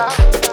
lugar.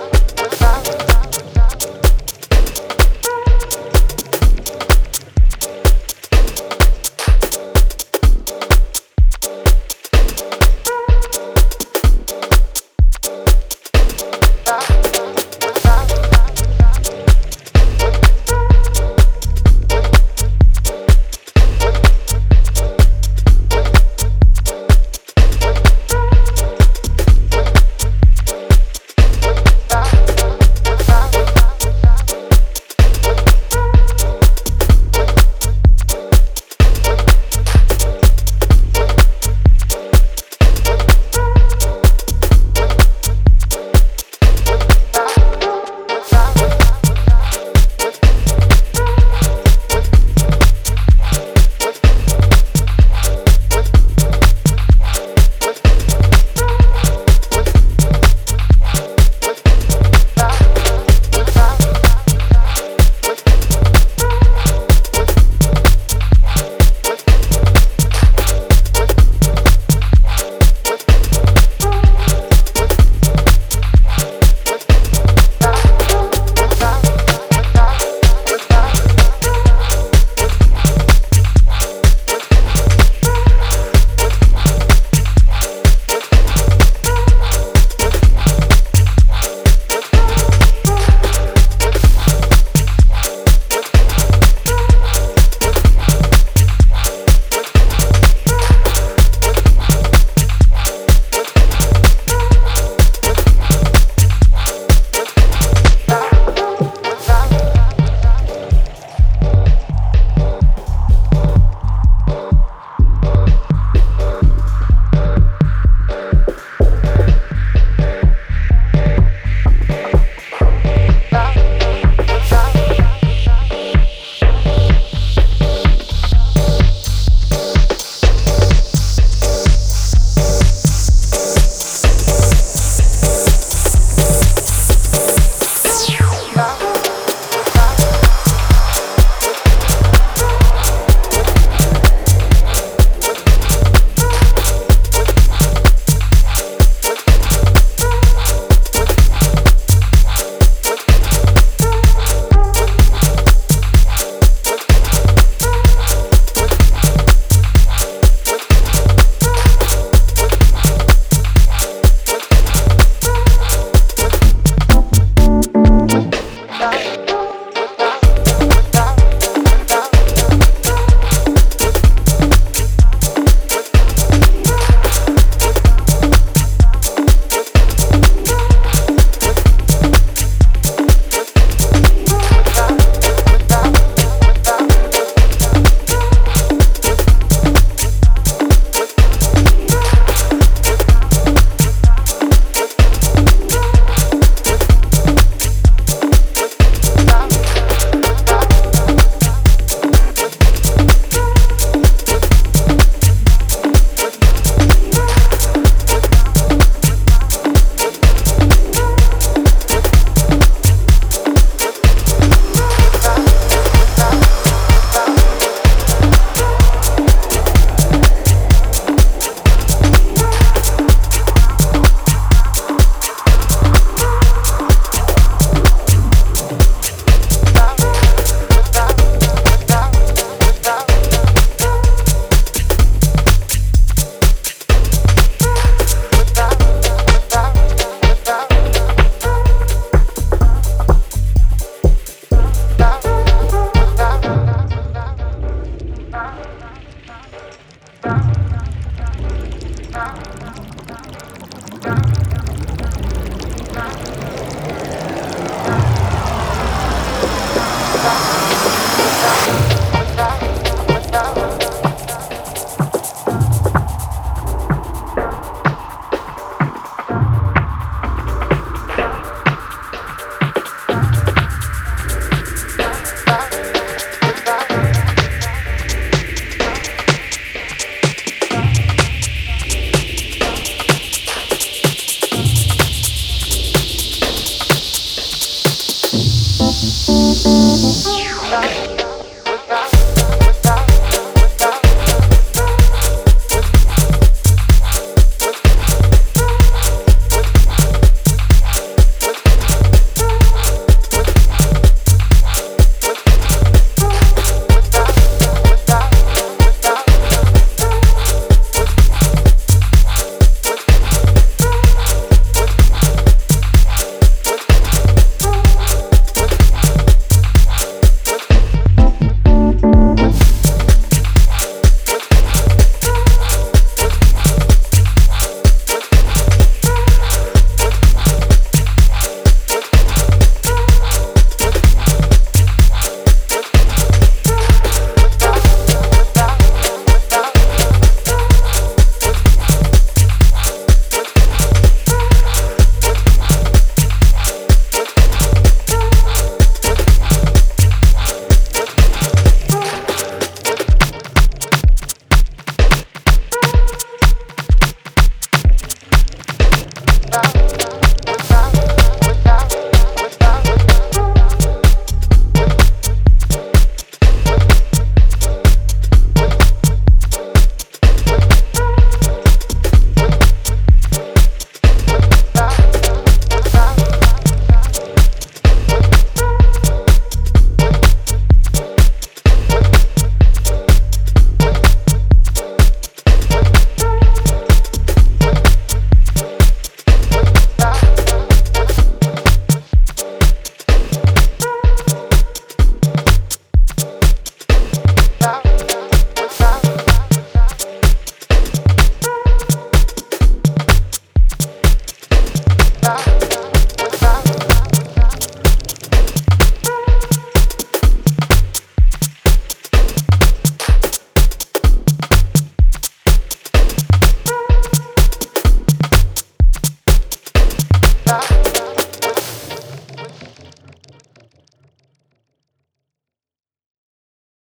Huh?